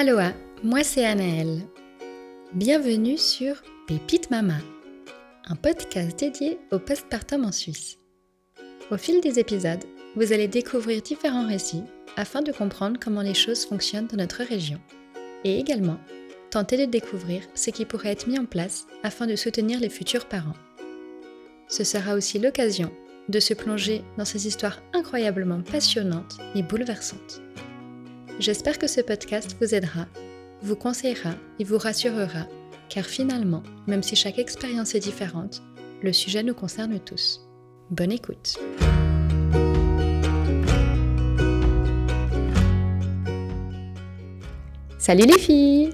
Aloha, moi c'est Anaëlle. Bienvenue sur Pépite Mama, un podcast dédié au postpartum en Suisse. Au fil des épisodes, vous allez découvrir différents récits afin de comprendre comment les choses fonctionnent dans notre région et également tenter de découvrir ce qui pourrait être mis en place afin de soutenir les futurs parents. Ce sera aussi l'occasion de se plonger dans ces histoires incroyablement passionnantes et bouleversantes. J'espère que ce podcast vous aidera, vous conseillera et vous rassurera, car finalement, même si chaque expérience est différente, le sujet nous concerne tous. Bonne écoute. Salut les filles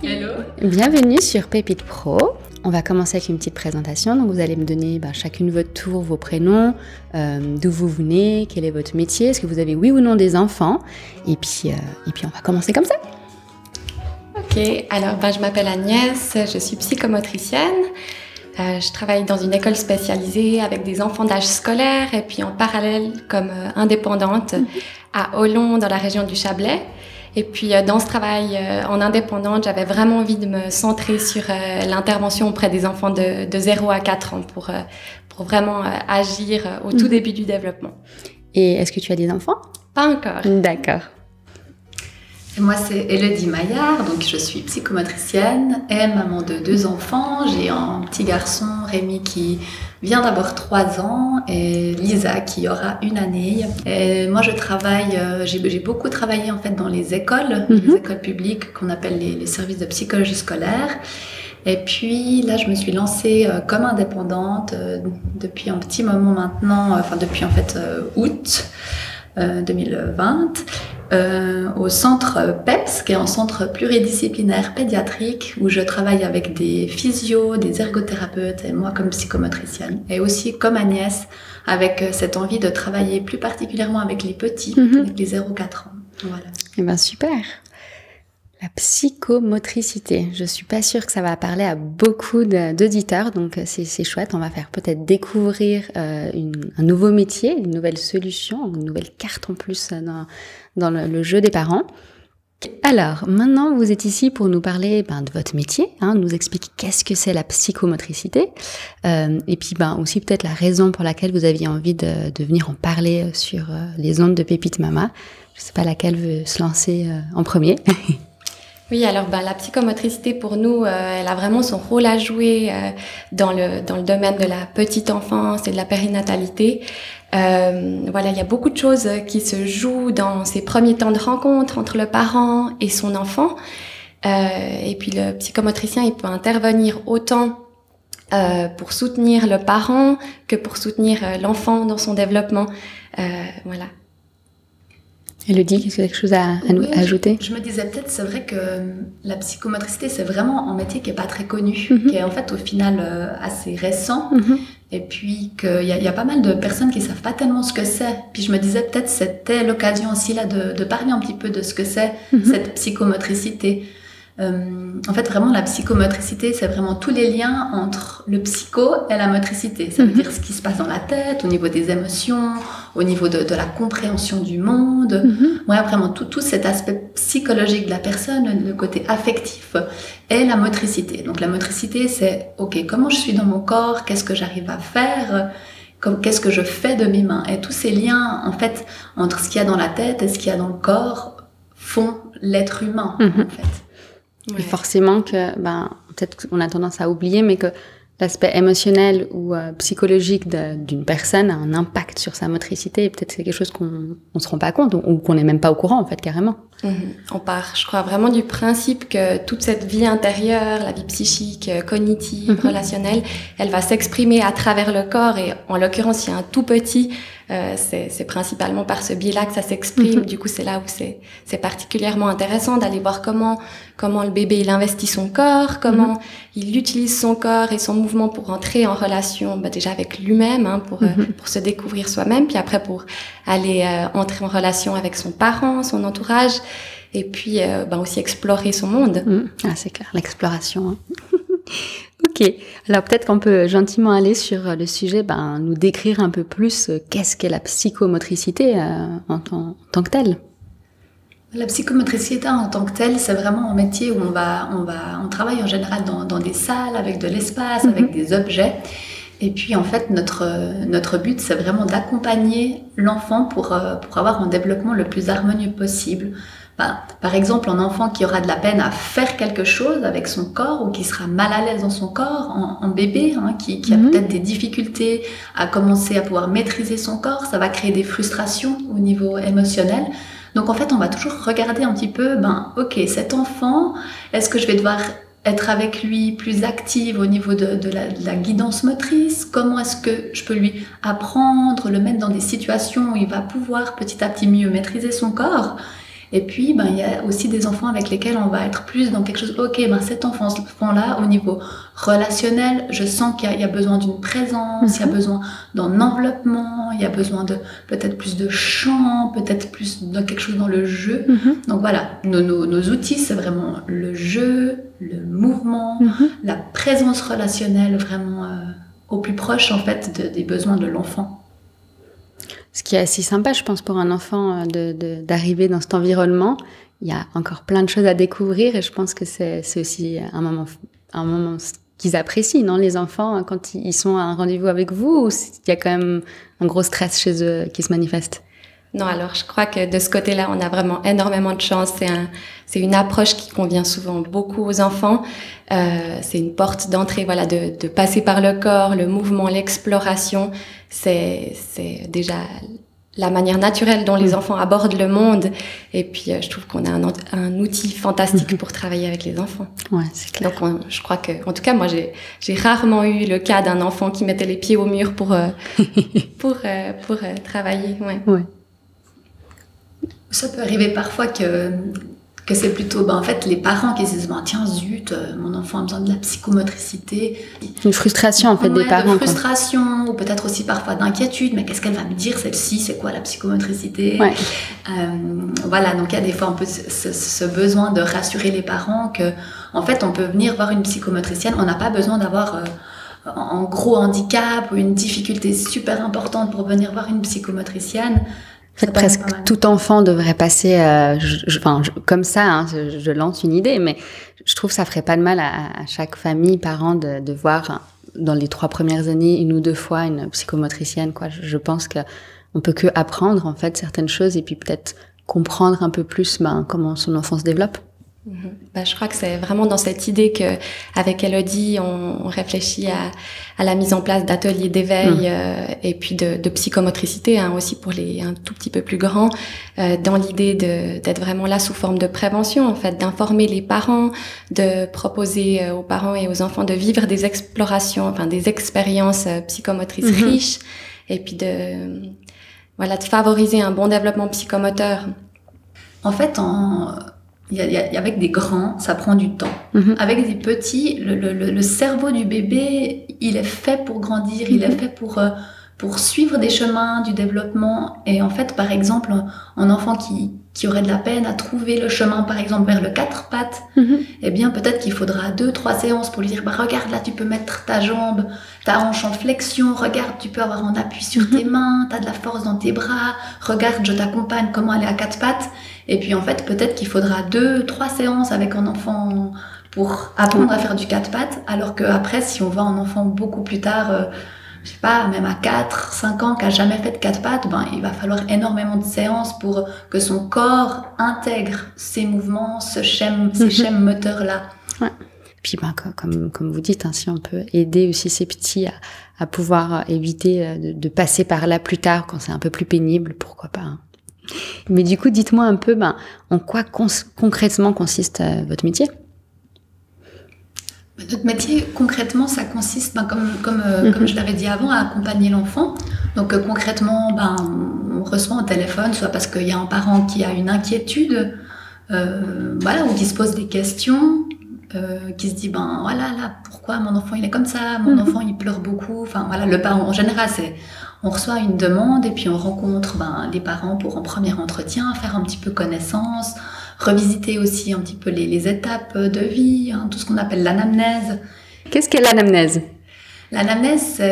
Hello Bienvenue sur Pépite Pro. On va commencer avec une petite présentation. Donc, vous allez me donner bah, chacune votre tour, vos prénoms, euh, d'où vous venez, quel est votre métier, est-ce que vous avez oui ou non des enfants. Et puis, euh, et puis on va commencer comme ça. Ok, alors ben, je m'appelle Agnès, je suis psychomotricienne. Euh, je travaille dans une école spécialisée avec des enfants d'âge scolaire et puis en parallèle comme indépendante à Olon dans la région du Chablais. Et puis euh, dans ce travail euh, en indépendante, j'avais vraiment envie de me centrer sur euh, l'intervention auprès des enfants de, de 0 à 4 ans pour, pour vraiment agir au tout mhm. début du développement. Et est-ce que tu as des enfants? Pas encore. D'accord. Moi, c'est Elodie Maillard, donc je suis psychomotricienne et maman de deux enfants. J'ai un petit garçon, Rémi, qui vient d'avoir trois ans et Lisa qui aura une année. Et moi, je travaille, euh, j'ai beaucoup travaillé en fait dans les écoles, les mhm. écoles publiques qu'on appelle les, services de psychologie scolaire. Et puis là, je me suis lancée euh, comme indépendante euh, depuis un petit moment maintenant, enfin depuis en fait août 2020. Euh, au centre PEPS, qui est un centre pluridisciplinaire pédiatrique, où je travaille avec des physios, des ergothérapeutes, et moi comme psychomotricienne. Et aussi comme Agnès, avec euh, cette envie de travailler plus particulièrement avec les petits, mhm. avec les 0-4 ans. Voilà. Eh ben super la psychomotricité. Je suis pas sûre que ça va parler à beaucoup d'auditeurs, donc euh, c'est chouette. On va faire peut-être découvrir euh, une, un nouveau métier, une nouvelle solution, une nouvelle carte en plus dans, dans le, jeu des parents. Alors, maintenant, vous êtes ici pour nous parler ben, de votre métier, hein, nous expliquer qu'est-ce que c'est la psychomotricité, euh, et puis ben, aussi peut-être la raison pour laquelle vous aviez envie de, venir en parler sur les ondes de Pépite Mama. Je sais pas laquelle veut se lancer en premier. Oui, alors bah, la psychomotricité pour nous, euh, elle a vraiment son rôle à jouer euh, dans, le, dans le domaine de la petite enfance et de la périnatalité. Euh, voilà, il y a beaucoup de choses qui se jouent dans ces premiers temps de rencontre entre le parent et son enfant. et puis le psychomotricien, il peut intervenir autant pour soutenir le parent que pour soutenir l'enfant dans son développement. voilà. Elodie, est-ce que quelque chose à, ajouter? je, me disais peut-être, c'est vrai que euh, la psychomotricité, c'est vraiment un métier qui est pas très connu, mhm. qui est en fait au final euh, assez récent. Mhm. Et puis qu'il y, y, a pas mal de personnes qui savent pas tellement ce que c'est. Puis je me disais peut-être c'était l'occasion aussi là de, de, parler un petit peu de ce que c'est mhm. cette psychomotricité. Euh, en fait, vraiment, la psychomotricité, c'est vraiment tous les liens entre le psycho et la motricité. Ça veut mhm. dire ce qui se passe dans la tête, au niveau des émotions, au niveau de, la compréhension du monde. Mm vraiment, tout, tout cet aspect psychologique de la personne, le côté affectif, et la motricité. Donc, la motricité, c'est, OK, comment je suis dans mon corps? Qu'est-ce que j'arrive à faire? Qu'est-ce que je fais de mes mains? Et tous ces liens, en fait, entre ce qu'il y a dans la tête et ce qu'il y a dans le corps, font l'être humain, mhm. en fait. Et forcément que, ben, peut-être qu'on a tendance à oublier, mais que l'aspect émotionnel ou euh, psychologique d'une personne a un impact sur sa motricité et peut-être c'est quelque chose qu'on on se rend pas compte ou, qu'on n'est même pas au courant en fait carrément. Mhm. On part, je crois vraiment du principe que toute cette vie intérieure, la vie psychique, euh, cognitive, mhm. relationnelle, elle va s'exprimer à travers le corps et en l'occurrence, il y a un tout petit euh, c'est principalement par ce biais-là que ça s'exprime. Mhm. Du coup, c'est là où c'est particulièrement intéressant d'aller voir comment comment le bébé il investit son corps, comment mhm. il utilise son corps et son mouvement pour entrer en relation, bah, déjà avec lui-même, hein, pour euh, mhm. pour se découvrir soi-même, puis après pour aller euh, entrer en relation avec son parent, son entourage, et puis bah, aussi explorer son monde. Ah, c'est clair, l'exploration. Hein. Ok, alors peut-être qu'on peut gentiment aller sur le sujet, ben, nous décrire un peu plus euh, qu'est-ce qu'est la psychomotricité euh, en, tant, que telle. La psychomotricité en tant que telle, c'est vraiment un métier où on va, on va, on travaille en général dans, dans des salles avec de l'espace, avec mhm. des objets. Et puis en fait, notre, notre but, c'est vraiment d'accompagner l'enfant pour, euh, pour avoir un développement le plus harmonieux possible. Par exemple, un enfant qui aura de la peine à faire quelque chose avec son corps ou qui sera mal à l'aise dans son corps, en, bébé, hein, qui, qui, a mhm. peut-être des difficultés à commencer à pouvoir maîtriser son corps, ça va créer des frustrations au niveau émotionnel. Donc en fait, on va toujours regarder un petit peu, ben ok, cet enfant, est-ce que je vais devoir être avec lui plus active au niveau de, la, guidance motrice? Comment est-ce que je peux lui apprendre, le mettre dans des situations où il va pouvoir petit à petit mieux maîtriser son corps? Et puis, ben, il y a aussi des enfants avec lesquels on va être plus dans quelque chose. Ok, ben, cet enfant-là, au niveau relationnel, je sens qu'il y, a besoin d'une présence, il y a mhm. besoin d'un enveloppement, il y a besoin de peut-être plus de chant, peut-être plus de quelque chose dans le jeu. Mhm. Donc voilà, nos, nos, outils, c'est vraiment le jeu, le mouvement, mhm. la présence relationnelle, vraiment euh, au plus proche en fait des besoins de l'enfant. Ce qui est assez sympa, je pense, pour un enfant euh, d'arriver dans cet environnement. Il y a encore plein de choses à découvrir et je pense que c'est aussi un moment, un moment qu'ils apprécient, non, les enfants, quand ils sont à un rendez-vous avec vous, ou il y a quand même un gros stress chez eux qui se manifeste? Non, alors je crois que de ce côté-là, on a vraiment énormément de chance. C'est un, c'est une approche qui convient souvent beaucoup aux enfants. Euh, c'est une porte d'entrée, voilà, de, de passer par le corps, le mouvement, l'exploration. C'est, c'est déjà la manière naturelle dont les mm. enfants abordent le monde. Et puis, euh, je trouve qu'on a un, un, outil fantastique pour travailler avec les enfants. Ouais, c'est clair. Donc, je crois que, en tout cas, moi, j'ai, j'ai rarement eu le cas d'un enfant qui mettait les pieds au mur pour, euh, pour, euh, pour travailler. Ouais. ouais. Ça peut arriver parfois que, que c'est plutôt ben, en fait les parents qui se disent ben, tiens zut euh, mon enfant a besoin de la psychomotricité. Une frustration en fait des parents de frustration ou peut-être aussi parfois d'inquiétude mais qu'est-ce qu'elle va me dire celle-ci c'est quoi la psychomotricité? Euh, voilà donc il y a des fois un peu ce, ce, besoin de rassurer les parents que en fait on peut venir voir une psychomotricienne on n'a pas besoin d'avoir euh, un gros handicap ou une difficulté super importante pour venir voir une psychomotricienne. en fait, presque tout enfant devrait passer, euh, enfin, comme ça, hein, je, lance une idée, mais je trouve que ça ferait pas de mal à, chaque famille, parent, de, de, voir dans les trois premières années une ou deux fois une psychomotricienne. Quoi. Je, pense que on peut que apprendre en fait certaines choses et puis peut-être comprendre un peu plus ben, comment son enfant se développe. Mhm. Bah, je crois que c'est vraiment dans cette idée que, avec Elodie, on, on réfléchit à, à, la mise en place d'ateliers d'éveil mhm. euh, et puis de, de psychomotricité hein, aussi pour les un tout petit peu plus grands, euh, dans l'idée d'être vraiment là sous forme de prévention, en fait, d'informer les parents, de proposer euh, aux parents et aux enfants de vivre des explorations, enfin des expériences euh, psychomotrices mhm. riches, et puis de voilà de favoriser un bon développement psychomoteur. En fait, en y a, avec des grands, ça prend du temps. Mhm. Avec des petits, le, le, le, cerveau du bébé, il est fait pour grandir, il est mhm. fait pour, euh, pour suivre des chemins du développement. Et en fait, par exemple, un enfant qui, qui aurait de la peine à trouver le chemin, par exemple, vers le quatre pattes, mhm. eh bien, peut-être qu'il faudra deux, trois séances pour lui dire, bah, regarde, là, tu peux mettre ta jambe, ta hanche en flexion, regarde, tu peux avoir un appui sur tes mains, tu as de la force dans tes bras, regarde, je t'accompagne, comment aller à quatre pattes. Et puis en fait, peut-être qu'il faudra deux, trois séances avec un enfant pour apprendre à faire du quatre pattes, alors qu'après, si on voit un enfant beaucoup plus tard, euh, je sais pas, même à 4, 5 ans, qui a jamais fait de quatre pattes, ben, il va falloir énormément de séances pour que son corps intègre ces mouvements, ce schème, ces mhm. schèmes moteurs-là. Ouais. Puis ben, comme, comme vous dites, hein, si on peut aider aussi ces petits à, à pouvoir éviter euh, de, de, passer par là plus tard, quand c'est un peu plus pénible, pourquoi pas. Hein. Mais du coup, dites-moi un peu, ben, en quoi concrètement consiste euh, votre métier? Bah, notre métier, concrètement, ça consiste, ben, comme, comme, euh, comme mhm. je l'avais dit avant, à accompagner l'enfant. Donc euh, concrètement, ben, on reçoit un téléphone, soit parce qu'il y a un parent qui a une inquiétude, voilà, ou qui se pose des questions, qui se dit, ben voilà, là, pourquoi mon enfant il est comme ça, mon mhm. enfant il pleure beaucoup. Enfin voilà, le parent en général, c'est on reçoit une demande et puis on rencontre ben, les parents pour un premier entretien, faire un petit peu connaissance, revisiter aussi un petit peu les, étapes de vie, hein, tout ce qu'on appelle l'anamnèse. Qu'est-ce qu'est l'anamnèse? L'anamnèse,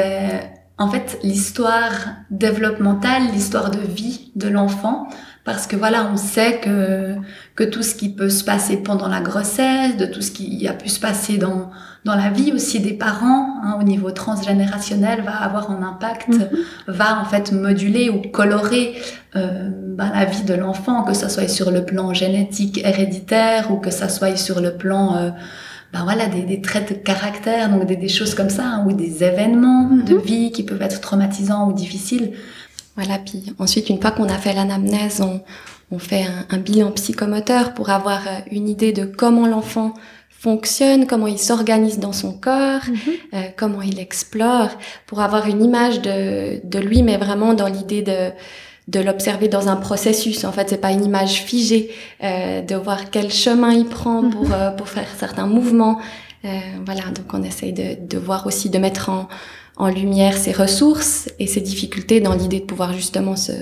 en fait l'histoire développementale, l'histoire de vie de l'enfant, parce que voilà, on sait que que tout ce qui peut se passer pendant la grossesse, de tout ce qui a pu se passer dans dans la vie aussi des parents, hein, au niveau transgénérationnel, va avoir un impact, mhm. va en fait moduler ou colorer euh, bah, la vie de l'enfant, que ce soit sur le plan génétique héréditaire ou que ça soit sur le plan euh, ben voilà, des, des, traits de caractère, donc des, des choses comme ça, hein, ou des événements de mhm. vie qui peuvent être traumatisants ou difficiles. Voilà, puis ensuite, une fois qu'on a fait l'anamnèse, on, on fait un, un, bilan psychomoteur pour avoir euh, une idée de comment l'enfant fonctionne, comment il s'organise dans son corps, mhm. euh, comment il explore, pour avoir une image de, de lui, mais vraiment dans l'idée de de l'observer dans un processus. En fait, c'est pas une image figée, euh, de voir quel chemin il prend mhm. pour euh, pour faire certains mouvements. Euh, voilà, donc on essaye de, de voir aussi de mettre en en lumière ses ressources et ses difficultés dans l'idée de pouvoir justement se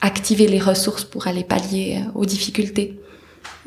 activer les ressources pour aller pallier euh, aux difficultés.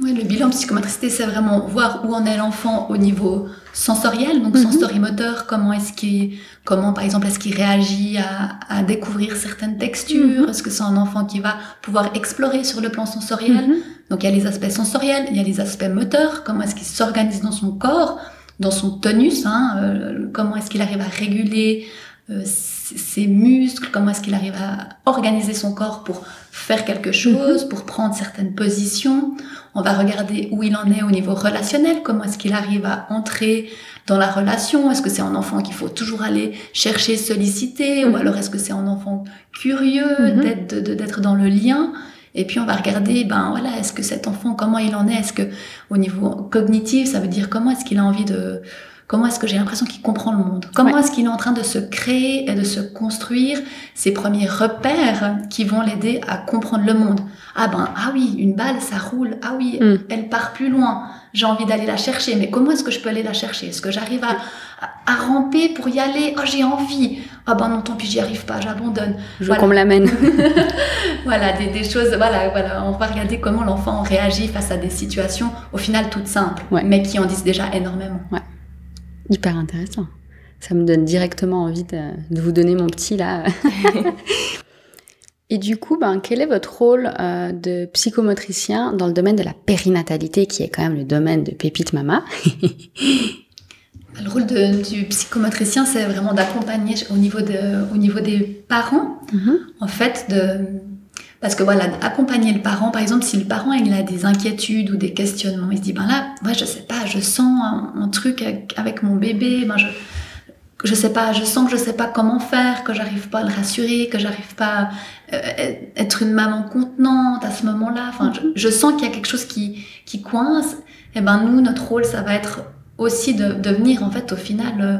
Oui, le bilan psychomotricité, c'est vraiment voir où en est l'enfant au niveau sensoriel, donc mhm. sensorimoteur, comment est-ce qu'il, comment par exemple est-ce qu'il réagit à, à, découvrir certaines textures, mhm. est-ce que c'est un enfant qui va pouvoir explorer sur le plan sensoriel. Mhm. Donc il y a les aspects sensoriels, il y a les aspects moteurs, comment est-ce qu'il s'organise dans son corps, dans son tonus, hein, euh, comment est-ce qu'il arrive à réguler euh, ses muscles, comment est-ce qu'il arrive à organiser son corps pour faire quelque chose, pour prendre certaines positions. On va regarder où il en est au niveau relationnel, comment est-ce qu'il arrive à entrer dans la relation. Est-ce que c'est un enfant qu'il faut toujours aller chercher, solliciter, ou mhm. alors est-ce que c'est un enfant curieux mhm. d'être d'être dans le lien? Et puis on va regarder, ben voilà, est-ce que cet enfant, comment il en est? Est-ce que au niveau cognitif, ça veut dire comment est-ce qu'il a envie de Comment est-ce que j'ai l'impression qu'il comprend le monde? Comment est-ce qu'il est en train de se créer et de se construire ses premiers repères qui vont l'aider à comprendre le monde? Ah ben, ah oui, une balle, ça roule. Ah oui, hmm. elle part plus loin. J'ai envie d'aller la chercher, mais comment est-ce que je peux aller la chercher? Est-ce que j'arrive à, à, ramper pour y aller? Oh, j'ai envie. Ah ben non, tant pis, j'y arrive pas, j'abandonne. Je veux qu'on me l'amène. voilà, des, des, choses, voilà, voilà, on va regarder comment l'enfant réagit face à des situations, au final toutes simples, mais qui en disent déjà énormément. Ouais. Hyper intéressant. Ça me donne directement envie de, de vous donner mon petit là. Et du coup, ben, quel est votre rôle euh, de psychomotricien dans le domaine de la périnatalité, qui est quand même le domaine de Pépite Mama? Le rôle de, du psychomotricien, c'est vraiment d'accompagner au niveau de, au niveau des parents, mm-hmm. en fait, de, parce que voilà, accompagner le parent, par exemple, si le parent il a des inquiétudes ou des questionnements, il se dit ben là, moi je sais pas, je sens un, truc avec, mon bébé, ben je je sais pas, je sens que je sais pas comment faire, que j'arrive pas à le rassurer, que j'arrive pas à euh, être une maman contenante à ce moment-là. Enfin, je, sens qu'il y a quelque chose qui qui coince. Et ben nous, notre rôle, ça va être aussi de, de venir en fait au final euh,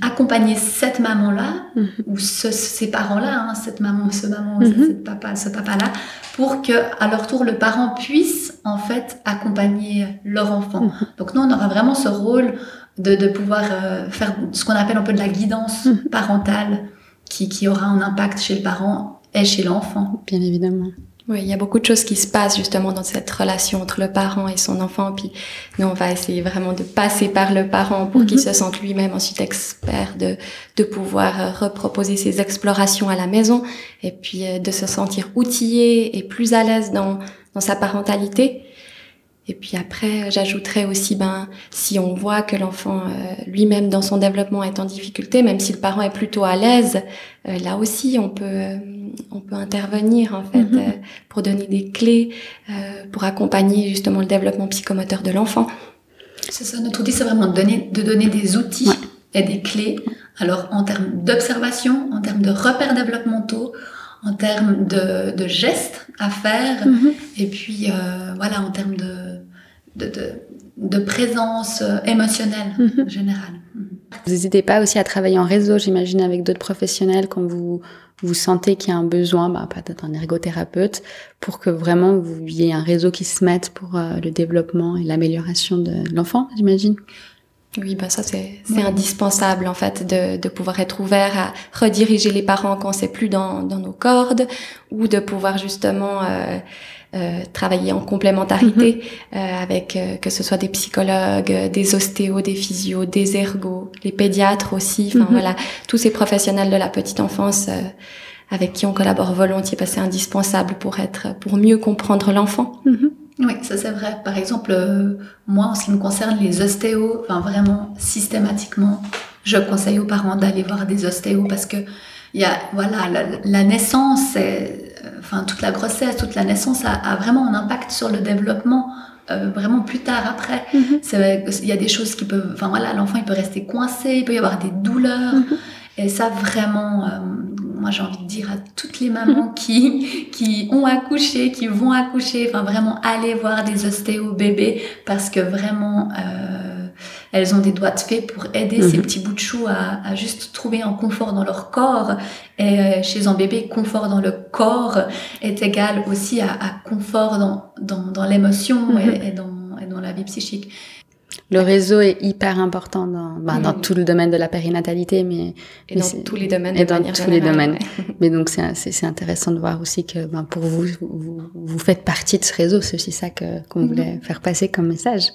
accompagner cette maman-là mhm. ou ces parents-là, hein, cette maman, ce maman, mhm. papa, ce papa-là, pour que à leur tour le parent puisse en fait accompagner leur enfant. Mhm. Donc nous on aura vraiment ce rôle de, de pouvoir euh, faire ce qu'on appelle un peu de la guidance parentale qui, qui aura un impact chez le parent et chez l'enfant. Bien évidemment. Oui, il y a beaucoup de choses qui se passent justement dans cette relation entre le parent et son enfant. Puis nous, on va essayer vraiment de passer par le parent pour qu'il mhm. se sente lui-même ensuite expert de, de pouvoir euh, reproposer ses explorations à la maison et puis euh, de se sentir outillé et plus à l'aise dans, dans sa parentalité. Et puis après, j'ajouterais aussi, ben, si on voit que l'enfant euh, lui-même dans son développement est en difficulté, même si le parent est plutôt à l'aise, euh, là aussi, on peut, euh, on peut intervenir en fait mhm. pour donner des clés, pour accompagner justement le développement psychomoteur de l'enfant. C'est ça, notre outil, c'est vraiment de donner, de donner des outils et des clés. Alors en termes d'observation, en termes de repères développementaux, en termes de, de gestes à faire, mhm. et puis euh, voilà, en termes de, de, de, de présence euh, émotionnelle mhm. générale. Mhm. Vous n'hésitez pas aussi à travailler en réseau, j'imagine, avec d'autres professionnels quand vous vous sentez qu'il y a un besoin, bah, peut-être un ergothérapeute, pour que vraiment vous ayez un réseau qui se mette pour euh, le développement et l'amélioration de l'enfant, j'imagine? Oui, bah ça c'est indispensable en fait de, de pouvoir être ouvert à rediriger les parents quand c'est plus dans, dans nos cordes ou de pouvoir justement euh, travailler en complémentarité mhm. avec que ce soit des psychologues, des ostéos, des physios, des ergos, les pédiatres aussi. Enfin mhm. voilà, tous ces professionnels de la petite enfance avec qui on collabore volontiers parce que c'est indispensable pour être, pour mieux comprendre l'enfant. Mhm. Oui, ça c'est vrai. Par exemple, euh, moi, en ce qui me concerne, les ostéos, enfin vraiment systématiquement, je conseille aux parents d'aller voir des ostéos parce que il y a, voilà, la, naissance, enfin toute la grossesse, toute la naissance a, vraiment un impact sur le développement. Euh, vraiment plus tard après, mhm. il y a des choses qui peuvent, enfin voilà, l'enfant il peut rester coincé, il peut y avoir des douleurs, mhm. et ça vraiment, euh, moi j'ai envie de dire à toutes les mamans qui, qui ont accouché, qui vont accoucher, enfin vraiment aller voir des ostéos bébés parce que vraiment euh, elles ont des doigts de fée pour aider ces mhm. petits bouts de chou à, à, juste trouver un confort dans leur corps. Et euh, chez un bébé, confort dans le corps est égal aussi à, à confort dans, dans, dans l'émotion mhm. et, et, dans, et dans la vie psychique. Le réseau est hyper important dans, bah, dans mm. tout le domaine de la périnatalité, mais et dans tous les domaines. Et dans tous les domaines. mais donc c'est c'est intéressant de voir aussi que ben, pour vous, vous, vous faites partie de ce réseau. C'est aussi ça que qu'on voulait mm-hmm. faire passer comme message.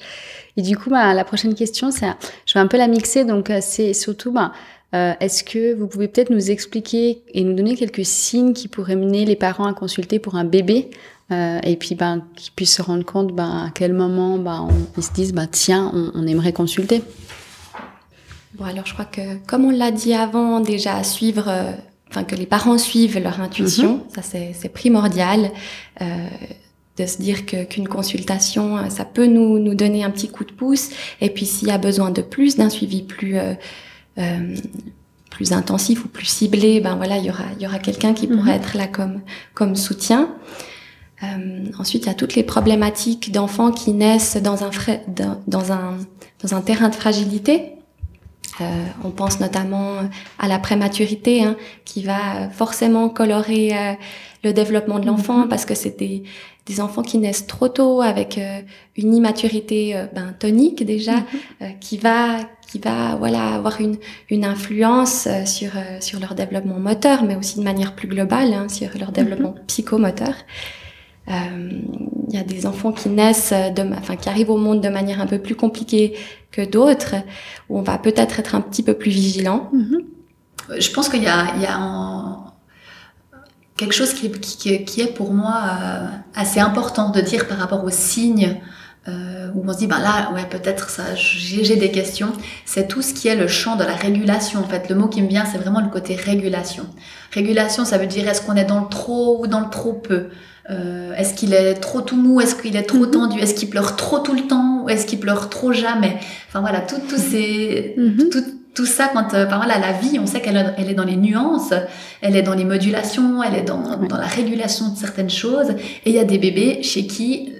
Et du coup, bah, la prochaine question, c'est, je vais un peu la mixer. Donc euh, c'est surtout, bah, euh, est-ce que vous pouvez peut-être nous expliquer et nous donner quelques signes qui pourraient mener les parents à consulter pour un bébé? Euh, et puis ben qu'ils puissent se rendre compte ben à quel moment ben ils se disent ben tiens on, aimerait consulter. Bon alors je crois que comme on l'a dit avant déjà suivre euh, enfin que les parents suivent leur intuition mhm. ça c'est primordial euh, de se dire que qu'une consultation ça peut nous nous donner un petit coup de pouce et puis s'il y a besoin de plus d'un suivi plus plus intensif ou plus ciblé ben voilà il y aura il y aura quelqu'un qui pourrait mhm. être là comme comme soutien euh, ensuite, il y a toutes les problématiques d'enfants qui naissent dans un, dans un, dans un terrain de fragilité. Euh, on pense notamment à la prématurité, hein, qui va forcément colorer euh, le développement de l'enfant mhm. parce que c'est des, des, enfants qui naissent trop tôt avec euh, une immaturité ben, tonique déjà, mhm. qui va qui va voilà avoir une, une influence sur sur leur développement moteur, mais aussi de manière plus globale hein, sur leur développement mhm. psychomoteur. Il euh, y a des enfants qui naissent, de, enfin qui arrivent au monde de manière un peu plus compliquée que d'autres, où on va peut-être être un petit peu plus vigilant. Mm-hmm. Je pense qu'il y a, il y a quelque chose qui, qui, qui, est pour moi euh, assez important de dire par rapport aux signes. Euh, où on se dit ben là ouais peut-être ça j'ai des questions c'est tout ce qui est le champ de la régulation en fait le mot qui me vient c'est vraiment le côté régulation régulation ça veut dire est-ce qu'on est dans le trop ou dans le trop peu? Euh, est-ce qu'il est trop tout mou? Est-ce qu'il est trop mhm. tendu? Est-ce qu'il pleure trop tout le temps? Ou est-ce qu'il pleure trop jamais? Enfin voilà, tout, tout, ces, mhm. tout, tout ça, quand euh, par voilà, la vie, on sait qu'elle elle est dans les nuances, elle est dans les modulations, elle est dans, dans la régulation de certaines choses. Et il y a des bébés chez qui,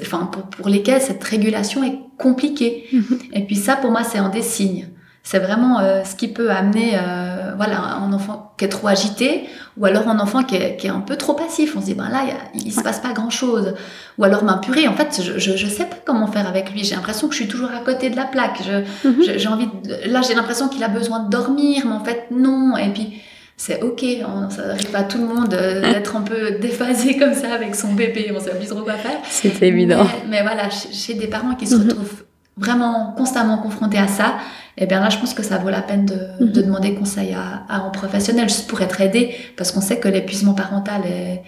enfin pour, pour lesquels cette régulation est compliquée. Mhm. Et puis ça, pour moi, c'est un des signes. C'est vraiment euh, ce qui peut amener euh, voilà, un enfant qui est trop agité ou alors un enfant qui est, qui est un peu trop passif. On se dit, ben là, il, se passe pas grand-chose. Ou alors, ben purée, en fait, je, je, je, sais pas comment faire avec lui. J'ai l'impression que je suis toujours à côté de la plaque. Je, mhm. j'ai envie de, là, j'ai l'impression qu'il a besoin de dormir, mais en fait, non. Et puis, c'est ok, on, ça arrive à tout le monde euh, d'être un peu déphasé comme ça avec son bébé, on sait plus trop quoi faire. C'est évident. Mais, voilà, chez, des parents qui se mhm. retrouvent vraiment constamment confrontés à ça, et eh bien là, je pense que ça vaut la peine de, mhm. de demander conseil à, à, un professionnel juste pour être aidé, parce qu'on sait que l'épuisement parental est,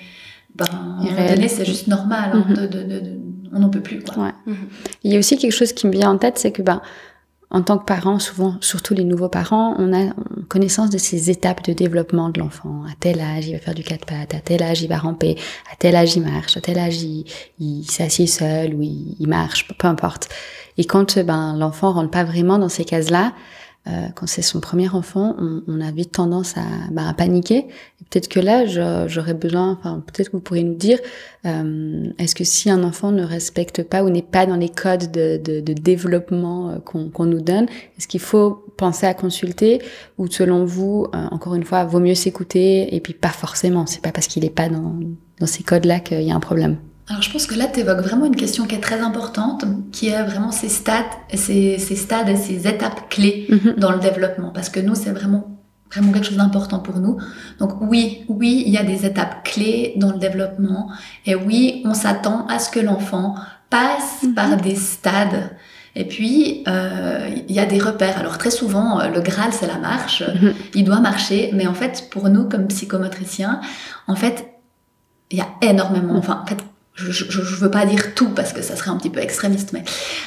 ben, à un moment donné, c'est juste normal, hein, mhm. de, de, de, on n'en peut plus. Quoi. Ouais. Mhm. Il y a aussi quelque chose qui me vient en tête, c'est que ben, en tant que parent, souvent, surtout les nouveaux parents, on a connaissance de ces étapes de développement de l'enfant. À tel âge, il va faire du quatre pattes, à tel âge, il va ramper, à tel âge, il marche, à tel âge, il, il s'assied seul ou il, il, marche, peu importe. Et quand ben, l'enfant rentre pas vraiment dans ces cases-là, euh, quand c'est son premier enfant, on, on a vite tendance à, ben, à paniquer. Peut-être que là, j'aurais besoin, enfin, peut-être que vous pourriez nous dire, euh, est-ce que si un enfant ne respecte pas ou n'est pas dans les codes de, de, de développement euh, qu'on nous donne, est-ce qu'il faut penser à consulter ou selon vous, euh, encore une fois, vaut mieux s'écouter et puis pas forcément, c'est pas parce qu'il n'est pas dans, dans ces codes-là qu'il y a un problème. Alors je pense que là, tu évoques vraiment une question qui est très importante, qui est vraiment ces stades, ces, ces stades et ces étapes clés mhm. dans le développement. Parce que nous, c'est vraiment vraiment quelque chose d'important pour nous. Donc oui, oui, il y a des étapes clés dans le développement et oui, on s'attend à ce que l'enfant passe mhm. par des stades. Et puis, euh, il y a des repères. Alors très souvent, euh, le Graal, c'est la marche. Mhm. Il doit marcher. Mais en fait, pour nous, comme psychomotriciens, en fait, il y a énormément, enfin, en fait, je, je, veux pas dire tout parce que ça serait un petit peu extrémiste, mais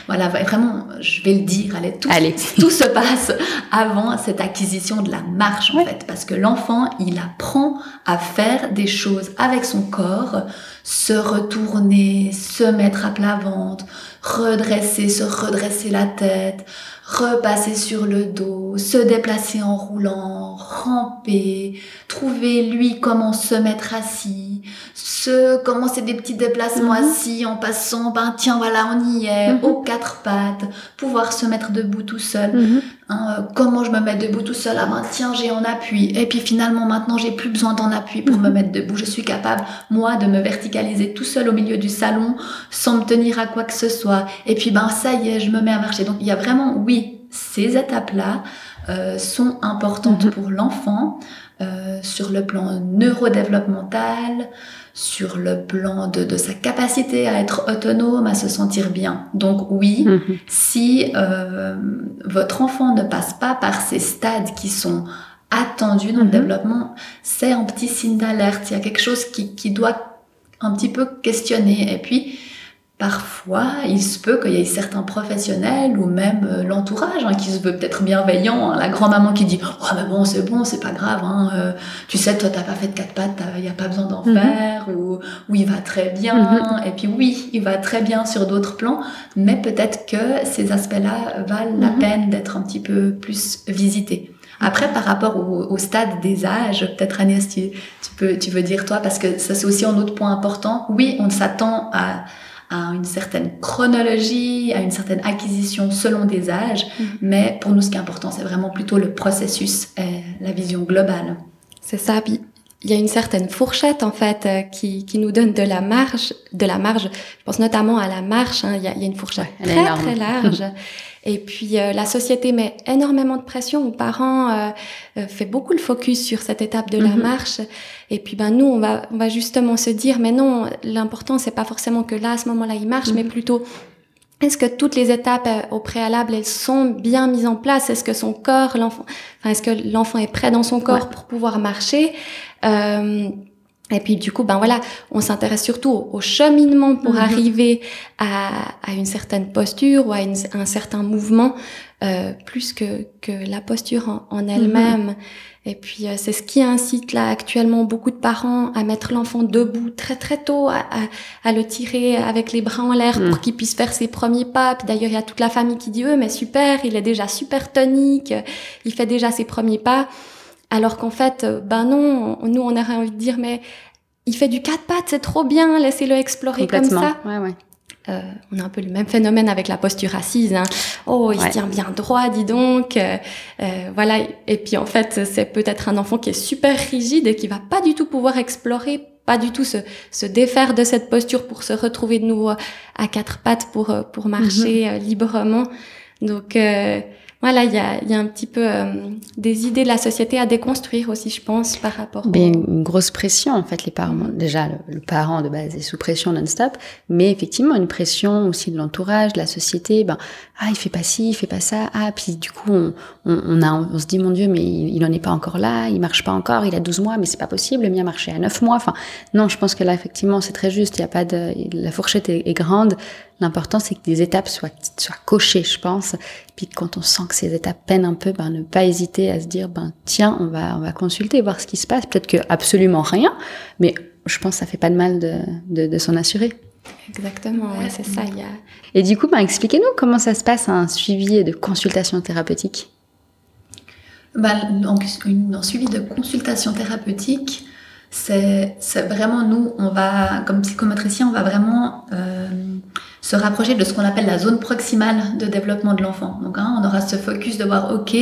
voilà, vraiment, je vais le dire. Allez, tout, allez. tout se passe avant cette acquisition de la marche, en fait, parce que l'enfant, il apprend à faire des choses avec son corps, se retourner, se mettre à plat ventre, redresser, se redresser la tête, repasser sur le dos, se déplacer en roulant, ramper, trouver lui comment se mettre assis, se commencer des petits déplacements mhm. assis en passant, ben tiens voilà on y est, mhm. aux quatre pattes, pouvoir se mettre debout tout seul. Mhm. Hein, euh, comment je me mets debout tout seul Ah ben tiens j'ai en appui. Et puis finalement maintenant j'ai plus besoin d'en appui pour me mettre debout. Je suis capable moi de me verticaliser tout seul au milieu du salon sans me tenir à quoi que ce soit. Et puis ben ça y est je me mets à marcher. Donc il y a vraiment oui ces étapes-là euh, sont importantes mhm. pour l'enfant euh, sur le plan neurodéveloppemental, sur le plan de, sa capacité à être autonome, à se sentir bien. Donc oui, mhm. si euh, votre enfant ne passe pas par ces stades qui sont attendus dans le mhm. développement, c'est un petit signe d'alerte. Il y a quelque chose qui, qui doit un petit peu questionner. Et puis, Parfois, il se peut qu'il y ait certains professionnels ou même euh, l'entourage hein, qui se veut peut-être bienveillant, hein. la grand-maman qui dit « Oh mais bon, c'est bon, c'est pas grave, hein, euh, tu sais, toi t'as pas fait de quatre pattes, il n'y a pas besoin d'en mhm. faire, ou, ou il va très bien, mhm. et puis oui, il va très bien sur d'autres plans, mais peut-être que ces aspects-là valent la mhm. peine d'être un petit peu plus visités. Après, par rapport au, stade des âges, peut-être Agnès, tu, tu, peux, tu veux dire toi, parce que ça c'est aussi un autre point important. Oui, on s'attend à à une certaine chronologie, à une certaine acquisition selon des âges. Mm-hmm. Mais pour nous, ce qui est important, c'est vraiment plutôt le processus et la vision globale. C'est ça. Puis il y a une certaine fourchette en fait euh, qui, qui nous donne de la marge, de la marge. Je pense notamment à la marche. Hein. Il, y a, il, y a, une fourchette très très large. Et puis euh, la société met énormément de pression aux parents, euh, euh, fait beaucoup le focus sur cette étape de la mhm. marche. Et puis ben nous on va on va justement se dire mais non l'important c'est pas forcément que là à ce moment-là il marche, mais mhm. plutôt est-ce que toutes les étapes au préalable elles sont bien mises en place? Est-ce que son corps, l'enfant, enfin est-ce que l'enfant est prêt dans son corps pour pouvoir marcher? Et puis du coup, ben voilà, on s'intéresse surtout au, cheminement pour mhm. arriver à, à, une certaine posture ou à un certain mouvement, euh, plus que, que la posture en, en elle-même. Mhm. Et puis euh, c'est ce qui incite là actuellement beaucoup de parents à mettre l'enfant debout très très tôt, à, à, le tirer avec les bras en l'air pour mhm. qu'il puisse faire ses premiers pas. Puis d'ailleurs il y a toute la famille qui dit eux mais super, il est déjà super tonique, il fait déjà ses premiers pas. Alors qu'en fait, euh, ben non, nous on aurait envie de dire mais il fait du quatre pattes, c'est trop bien, laissez-le explorer comme ça. Ouais, ouais. Euh, on a un peu le même phénomène avec la posture assise. Hein. Oh, il se tient bien droit, dis donc. Euh, euh, voilà. Et puis en fait, c'est peut-être un enfant qui est super rigide et qui va pas du tout pouvoir explorer, pas du tout se, se défaire de cette posture pour se retrouver de nouveau à quatre pattes pour pour marcher mm-hmm. librement. Donc voilà, il y a, y a, un petit peu euh, des idées de la société à déconstruire aussi, je pense, par rapport. Mais une grosse pression, en fait, les parents. Déjà, le, parent de base est sous pression non-stop, mais effectivement une pression aussi de l'entourage, de la société. Ben, ah, il fait pas ci, il fait pas ça. Ah, puis du coup, on, on, a, on se dit, mon Dieu, mais il, il en est pas encore là, il marche pas encore, il a 12 mois, mais c'est pas possible, le mien marchait à 9 mois. Enfin, non, je pense que là, effectivement, c'est très juste. Il y a pas de, la fourchette est, est grande. L'important, c'est que des étapes soient, soient cochées, je pense. Puis quand on sent que ces étapes peinent un peu, ben, ne pas hésiter à se dire, ben, tiens, on va, on va consulter, voir ce qui se passe. Peut-être que absolument rien, mais je pense que ça fait pas de mal de, de, de s'en assurer. Exactement, ouais, c'est ça. Y a... Et du coup, ben, expliquez-nous comment ça se passe un suivi de consultation thérapeutique. Ben, donc, un suivi de consultation thérapeutique, c'est vraiment nous, on va, comme psychomotricien, on va vraiment euh, se rapprocher de ce qu'on appelle la zone proximale de développement de l'enfant. Donc, hein, on aura ce focus de voir, ok,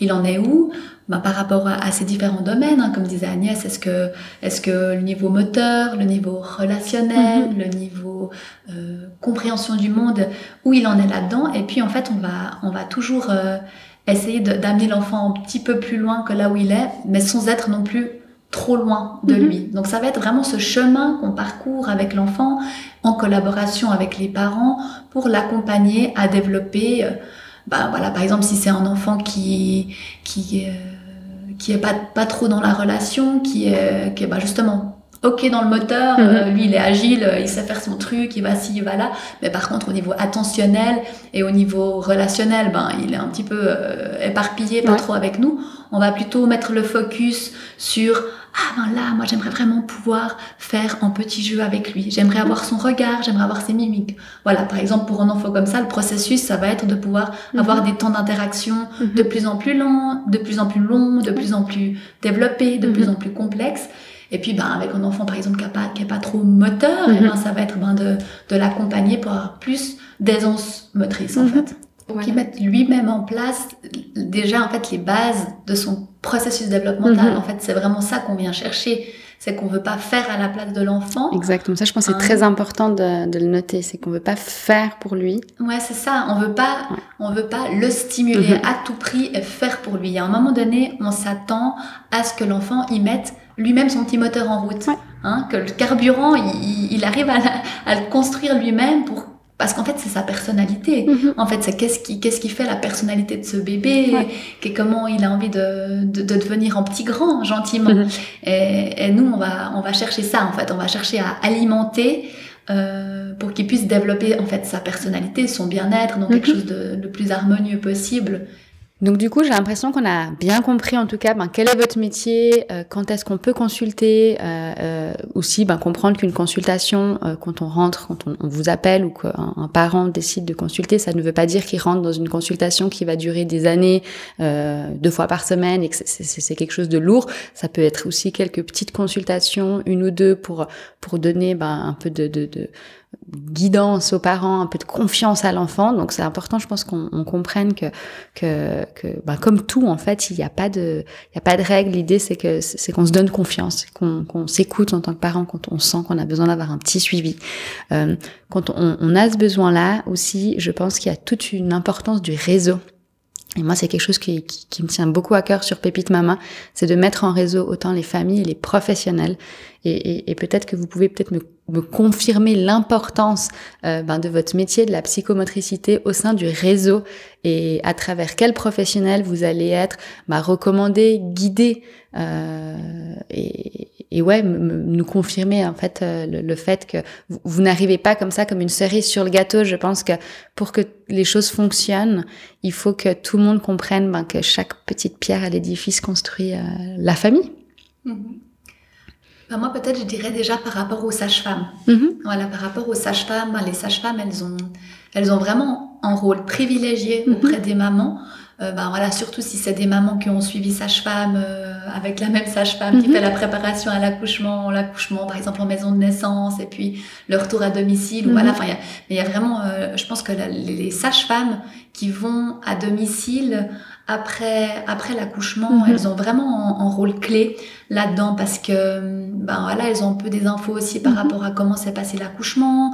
il en est où? Ben, par rapport à, ces différents domaines, hein, comme disait Agnès, est-ce que, est-ce que le niveau moteur, le niveau relationnel, mm-hmm. le niveau euh, compréhension du monde, où il en est là-dedans? Et puis, en fait, on va, on va toujours euh, essayer d'amener l'enfant un petit peu plus loin que là où il est, mais sans être non plus trop loin de mhm. lui. Donc ça va être vraiment ce chemin qu'on parcourt avec l'enfant en collaboration avec les parents pour l'accompagner à développer. Euh, bah, voilà, par exemple, si c'est un enfant qui qui euh, qui est pas pas trop dans la relation, qui est qui est bah, justement ok dans le moteur, mhm. euh, lui il est agile, euh, il sait faire son truc, il va ci, il va là. Mais par contre au niveau attentionnel et au niveau relationnel, ben il est un petit peu euh, éparpillé, pas trop avec nous. On va plutôt mettre le focus sur ah ben là, moi j'aimerais vraiment pouvoir faire un petit jeu avec lui. J'aimerais mhm. avoir son regard, j'aimerais avoir ses mimiques. Voilà, par exemple pour un enfant comme ça, le processus ça va être de pouvoir mhm. avoir des temps d'interaction de plus en plus longs, de plus en plus longs, de plus en plus développés, de plus en plus complexes. Et puis, ben, avec un enfant, par exemple, qui n'est pas, qui est pas trop moteur, et eh ben, mhm. ça va être ben, de, de l'accompagner pour avoir plus d'aisance motrice, en mhm. fait. Pour qu'il mette lui-même en place, déjà, en fait, les bases de son processus développemental. Mhm. En fait, c'est vraiment ça qu'on vient chercher. C'est qu'on veut pas faire à la place de l'enfant. Exactement. Ça, je pense, c'est très important de, de, le noter. C'est qu'on veut pas faire pour lui. Ouais, c'est ça. On veut pas, on veut pas le stimuler à tout prix et faire pour lui. À un moment donné, on s'attend à ce que l'enfant y mette lui-même son petit moteur en route. Hein, que le carburant, il, arrive à, le construire lui-même pour parce qu'en fait c'est sa personnalité. Mhm. En fait c'est qu'est-ce qui qu'est-ce qui fait la personnalité de ce bébé, ouais. comment il a envie de, de, devenir en petit grand gentiment. Mhm. et, nous on va on va chercher ça en fait, on va chercher à alimenter. Euh, pour qu'il puisse développer en fait sa personnalité, son bien-être dans quelque mhm. chose de le plus harmonieux possible. Donc du coup, j'ai l'impression qu'on a bien compris en tout cas ben, quel est votre métier, euh, quand est-ce qu'on peut consulter, euh, euh, aussi ben, comprendre qu'une consultation, euh, quand on rentre, quand on, vous appelle ou qu'un parent décide de consulter, ça ne veut pas dire qu'il rentre dans une consultation qui va durer des années, deux fois par semaine et que c'est quelque chose de lourd. Ça peut être aussi quelques petites consultations, une ou deux pour pour donner ben, un peu de, de, de guidance aux parents, un peu de confiance à l'enfant. Donc c'est important, je pense qu'on comprenne que que, que bah, comme tout en fait, il n'y a pas de il y a pas de règle. L'idée c'est que c'est qu'on se donne confiance, qu'on s'écoute en tant que parent quand on sent qu'on a besoin d'avoir un petit suivi. Euh, quand on, on a ce besoin-là aussi, je pense qu'il y a toute une importance du réseau. Et moi, c'est quelque chose qui, qui, qui, me tient beaucoup à cœur sur Pépite Mama, c'est de mettre en réseau autant les familles et les professionnels. Et, et, et peut-être que vous pouvez peut-être me me confirmer l'importance euh, ben, de votre métier, de la psychomotricité au sein du réseau et à travers quel professionnel vous allez être ben, recommandé, guidé euh, et, ouais, nous confirmer en fait euh, le, fait que vous, n'arrivez pas comme ça comme une cerise sur le gâteau. Je pense que pour que les choses fonctionnent, il faut que tout le monde comprenne ben, que chaque petite pierre à l'édifice construit la famille. Mm-hmm. Moi, peut-être, je dirais déjà par rapport aux sages-femmes. Mhm. Voilà, par rapport aux sages-femmes, les sages-femmes, elles ont, elles ont vraiment un rôle privilégié mhm. auprès des mamans. Euh, bah, voilà, surtout si c'est des mamans qui ont suivi sage-femme euh, avec la même sage-femme qui mhm. fait la préparation à l'accouchement, l'accouchement par exemple en maison de naissance et puis le retour à domicile. Voilà, enfin, il y a, vraiment, euh, je pense que les sages-femmes qui vont à domicile après, après l'accouchement, mhm. elles ont vraiment un, rôle clé là-dedans parce que, ben voilà, elles ont un peu des infos aussi par mhm. rapport à comment s'est passé l'accouchement,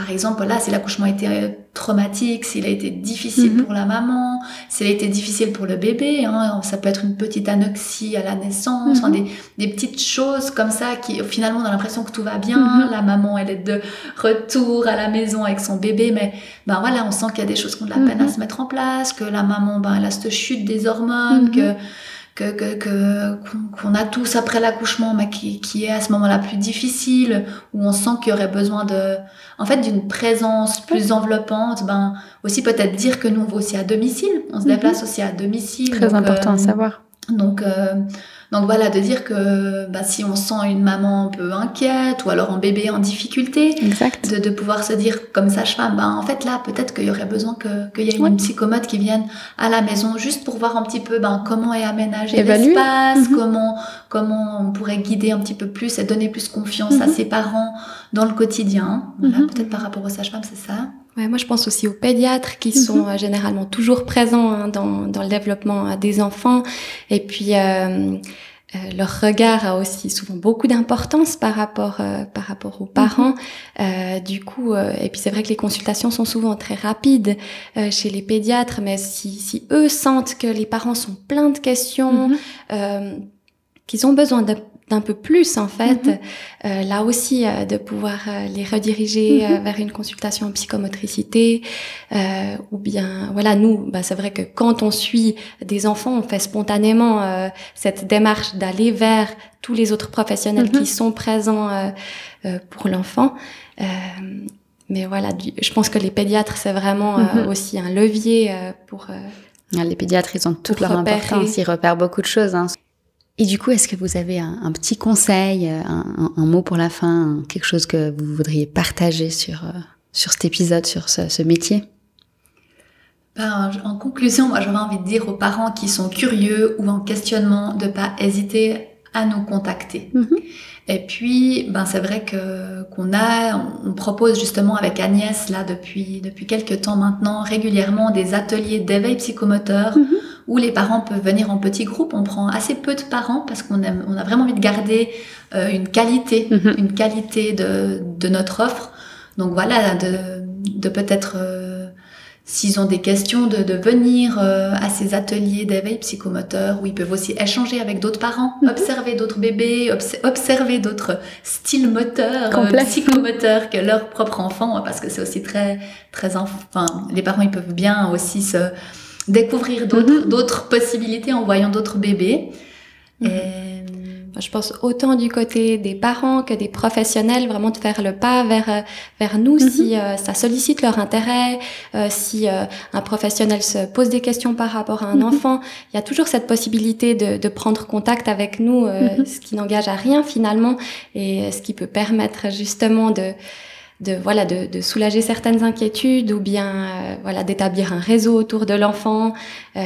par exemple, là, si l'accouchement a été euh, traumatique, s'il a été difficile mhm. pour la maman, s'il a été difficile pour le bébé, hein, ça peut être une petite anoxie à la naissance, mhm. des, des, petites choses comme ça qui finalement on a l'impression que tout va bien, mhm. la maman elle est de retour à la maison avec son bébé, mais ben voilà, on sent qu'il y a des choses qui ont de la peine à se mettre en place, que la maman ben elle a cette chute des hormones, que que qu'on a tous après l'accouchement, mais qui, qui est à ce moment-là plus difficile, où on sent qu'il y aurait besoin de, en fait, d'une présence plus enveloppante. Ben aussi peut-être dire que nous on va aussi à domicile, on se mhm. déplace aussi à domicile. Très important à euh, savoir. Donc euh, donc voilà, de dire que bah, si on sent une maman un peu inquiète ou alors un bébé en difficulté, De, de pouvoir se dire comme sage-femme, bah, en fait là peut-être qu'il y aurait besoin qu'il y ait une psychomote qui vienne à la maison juste pour voir un petit peu ben, comment est aménagé l'espace, mhm. comment comment on pourrait guider un petit peu plus et donner plus confiance à mhm. ses parents dans le quotidien. Voilà, mhm. peut-être par rapport aux sages-femmes, c'est ça. Ouais, moi, je pense aussi aux pédiatres qui sont euh, généralement toujours présents hein, dans, dans le développement euh, des enfants. Et puis, euh, euh, leur regard a aussi souvent beaucoup d'importance par rapport euh, par rapport aux parents. Mhm. du coup, et puis c'est vrai que les consultations sont souvent très rapides chez les pédiatres, mais si, si eux sentent que les parents sont pleins de questions, mhm. qu'ils ont besoin de d'un peu plus en fait, mhm. euh, là aussi euh, de pouvoir euh, les rediriger mhm. vers une consultation en psychomotricité ou bien voilà nous bah, c'est vrai que quand on suit des enfants on fait spontanément cette démarche d'aller vers tous les autres professionnels qui mhm. sont présents pour l'enfant mais voilà je pense que les pédiatres c'est vraiment aussi un levier pour ah, les pédiatres, ils ont toute leur importance, ils repèrent beaucoup de choses. Hein. Et du coup, est-ce que vous avez un, petit conseil, euh, un, mot pour la fin, quelque chose que vous voudriez partager sur, euh, sur cet épisode, sur ce, métier? Ben, en conclusion, moi j'aurais envie de dire aux parents qui sont curieux ou en questionnement de pas hésiter à nous contacter. Mm-hmm. Et puis, ben c'est vrai que qu'on a, on propose justement avec Agnès là depuis depuis quelques temps maintenant régulièrement des ateliers d'éveil psychomoteur. Mm-hmm où les parents peuvent venir en petits groupes. On prend assez peu de parents parce qu'on on a vraiment envie de garder euh, une qualité, mhm. une qualité de, de, notre offre. Donc voilà, de, de peut-être, euh, s'ils ont des questions, de, de venir euh, à ces ateliers d'éveil psychomoteur où ils peuvent aussi échanger avec d'autres parents, mhm. observer d'autres bébés, observer d'autres styles moteurs, psychomoteurs que leur propre enfant, parce que c'est aussi très, très, enfin, les parents ils peuvent bien aussi se découvrir d'autres, mhm. d'autres possibilités en voyant d'autres bébés. Mhm. Je pense autant du côté des parents que des professionnels, vraiment de faire le pas vers euh, vers nous mhm. si euh, ça sollicite leur intérêt, euh, si un professionnel se pose des questions par rapport à un enfant, il y a toujours cette possibilité de, de prendre contact avec nous, ce qui n'engage à rien finalement et ce qui peut permettre justement de de voilà de, de, soulager certaines inquiétudes ou bien euh, voilà d'établir un réseau autour de l'enfant. Euh,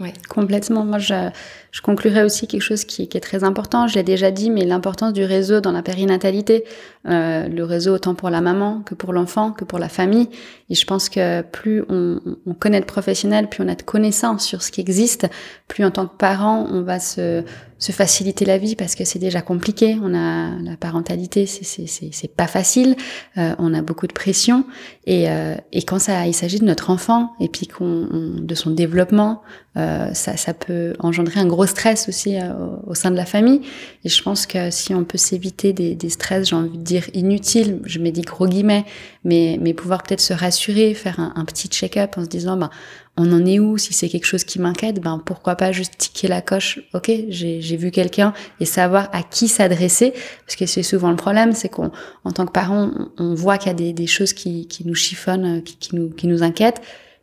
ouais. Complètement. Moi, je, je conclurai aussi quelque chose qui, est très important. Je l'ai déjà dit, mais l'importance du réseau dans la périnatalité. Euh, le réseau autant pour la maman que pour l'enfant, que pour la famille. Et je pense que plus on, on connaît de professionnels, plus on a de connaissances sur ce qui existe, plus en tant que parent, on va se se faciliter la vie parce que c'est déjà compliqué. On a la parentalité, c'est pas facile. Euh, on a beaucoup de pression et, euh, et quand ça, il s'agit de notre enfant et puis qu'on de son développement, euh, ça, ça peut engendrer un gros stress aussi euh, au, sein de la famille. Et je pense que si on peut s'éviter des, stress, j'ai envie de dire inutiles, je mets des gros guillemets, mais mais pouvoir peut-être se rassurer, faire un, petit check-up en se disant bah on en est où? Si c'est quelque chose qui m'inquiète, ben pourquoi pas juste tiquer la coche? Ok, j'ai vu quelqu'un et savoir à qui s'adresser, parce que c'est souvent le problème, c'est qu'on, en tant que parent, on, voit qu'il y a des, choses qui, nous chiffonnent, qui, qui, nous, qui nous inquiètent,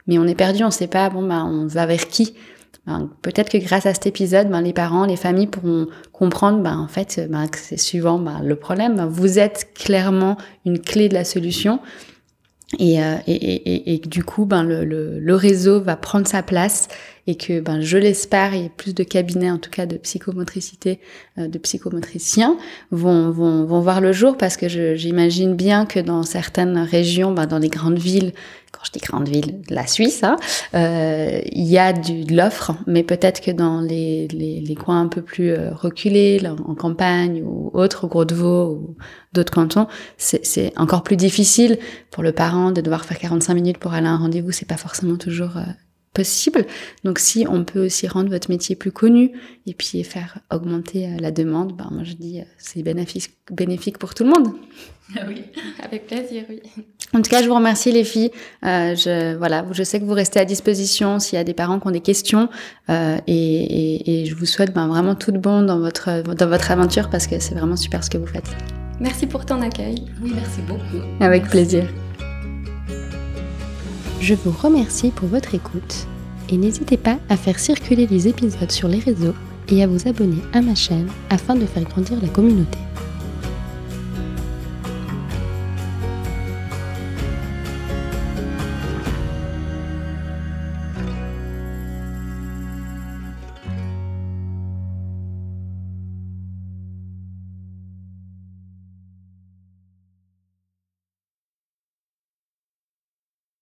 mais on est perdu, on sait pas. Bon, ben on va vers qui? Ben, Peut-être que grâce à cet épisode, ben, les parents, les familles pourront comprendre, ben, en fait, ben, c'est suivant ben, le problème. Ben, vous êtes clairement une clé de la solution et, euh, et, et, et, du coup, ben, le, le, le, réseau va prendre sa place et que, ben, je l'espère, il y a plus de cabinets, en tout cas de psychomotricité, euh, de psychomotriciens, vont, vont, vont voir le jour parce que j'imagine bien que dans certaines régions, ben, dans les grandes villes, quand je dis grande ville, la Suisse, hein, euh, il y a du, de l'offre, mais peut-être que dans les, les, les, coins un peu plus euh, reculés, en campagne ou autre, au Gros de Vaud ou d'autres cantons, c'est encore plus difficile pour le parent de devoir faire 45 minutes pour aller à un rendez-vous, c'est pas forcément toujours euh, possible. Donc si on peut aussi rendre votre métier plus connu et puis faire augmenter euh, la demande, ben moi je dis c'est bénéfique, bénéfique pour tout le monde. Ah oui, avec plaisir, oui. En tout cas, je vous remercie les filles. Euh, je, voilà, je sais que vous restez à disposition s'il y a des parents qui ont des questions euh, et, et, et, je vous souhaite ben, vraiment tout de bon dans votre, dans votre aventure parce que c'est vraiment super ce que vous faites. Merci pour ton accueil. Oui, merci beaucoup. Avec plaisir. Je vous remercie pour votre écoute et n'hésitez pas à faire circuler les épisodes sur les réseaux et à vous abonner à ma chaîne afin de faire grandir la communauté.